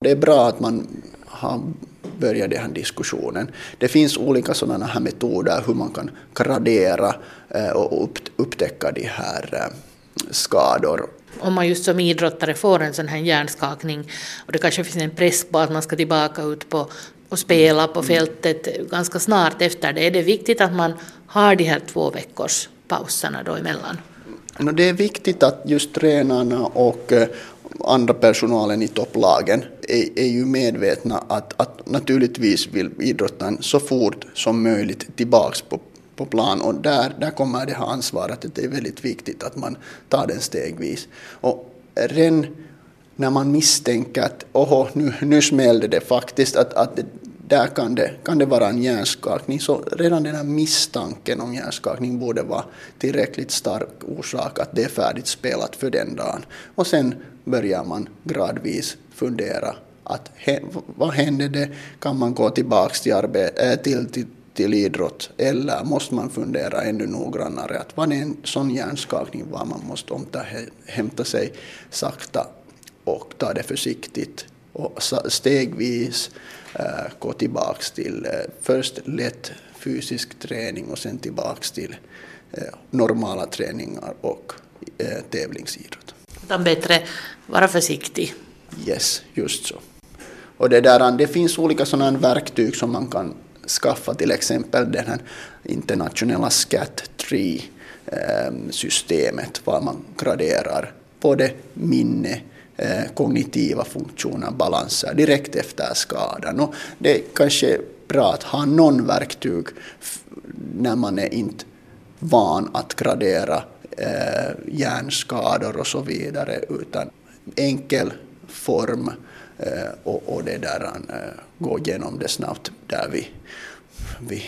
Det är bra att man har börjat den här diskussionen. Det finns olika sådana här metoder hur man kan gradera eh, och upptäcka de här eh, skador. Om man just som idrottare får en sån här hjärnskakning och det kanske finns en press på att man ska tillbaka ut på och spela på fältet ganska snart efter det, är det viktigt att man har de här två veckors pauserna då emellan? Det är viktigt att just tränarna och eh, andra personalen i topplagen är, är ju medvetna att, att naturligtvis vill idrottaren så fort som möjligt tillbaks på, på plan och där, där kommer det här ansvaret att det är väldigt viktigt att man tar den stegvis. Och redan när man misstänker att oho, nu, nu smällde det faktiskt, att, att där kan det, kan det vara en hjärnskakning. Så redan den här misstanken om hjärnskakning borde vara tillräckligt stark orsak att det är färdigt spelat för den dagen. Och sen börjar man gradvis fundera att vad händer det? Kan man gå tillbaka till, arbete, äh, till, till, till idrott eller måste man fundera ännu noggrannare att vad är en sån hjärnskakning var man måste hämta sig sakta och ta det försiktigt och stegvis äh, gå tillbaks till äh, först lätt fysisk träning och sen tillbaks till äh, normala träningar och tävlingsidrott. Utan bättre vara försiktig. Yes, just så. Och det, där, det finns olika sådana verktyg som man kan skaffa, till exempel det här internationella SCAT-3-systemet, var man graderar både minne, Eh, Eh, kognitiva funktioner, balanser direkt efter skadan. Och det är kanske bra att ha någon verktyg när man är inte van att gradera eh, hjärnskador och så vidare, utan enkel form eh, och, och det där eh, gå igenom det snabbt där vi vid,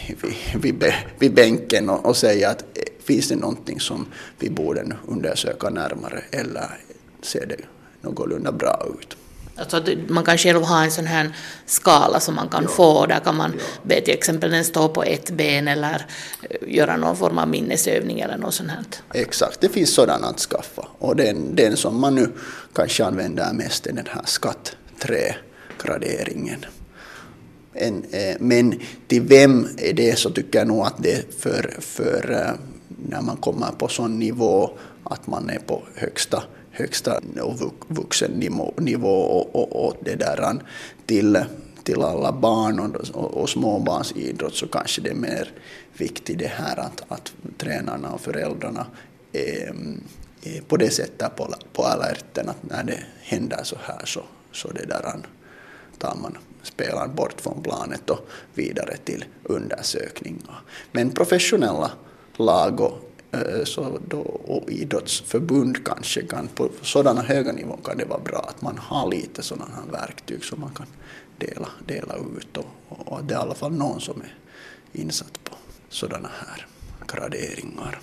vid, vid, vid bänken och, och säga att eh, finns det någonting som vi borde undersöka närmare eller se det någorlunda bra ut. Alltså man kan själv ha en sån här skala som man kan ja. få, där kan man ja. be till exempel den stå på ett ben eller eh, göra någon form av minnesövning eller något sånt här. Exakt, det finns sådana att skaffa och den, den som man nu kanske använder mest är den här skatt 3-graderingen. En, eh, men till vem är det så tycker jag nog att det är för, för eh, när man kommer på sån nivå att man är på högsta högsta vuxennivå och, och, och det där till, till alla barn och, och, och småbarnsidrott så kanske det är mer viktigt det här att, att tränarna och föräldrarna är, är på det sättet på, på alerten att när det händer så här så, så det där tar man spelaren bort från planet och vidare till undersökningar. Men professionella lag och eh, så då, och idrottsförbund kanske kan, på sådana höga nivåer kan det vara bra att man har lite sådana här verktyg som man kan dela, dela ut och, och det är i alla fall någon som är insatt på sådana här graderingar.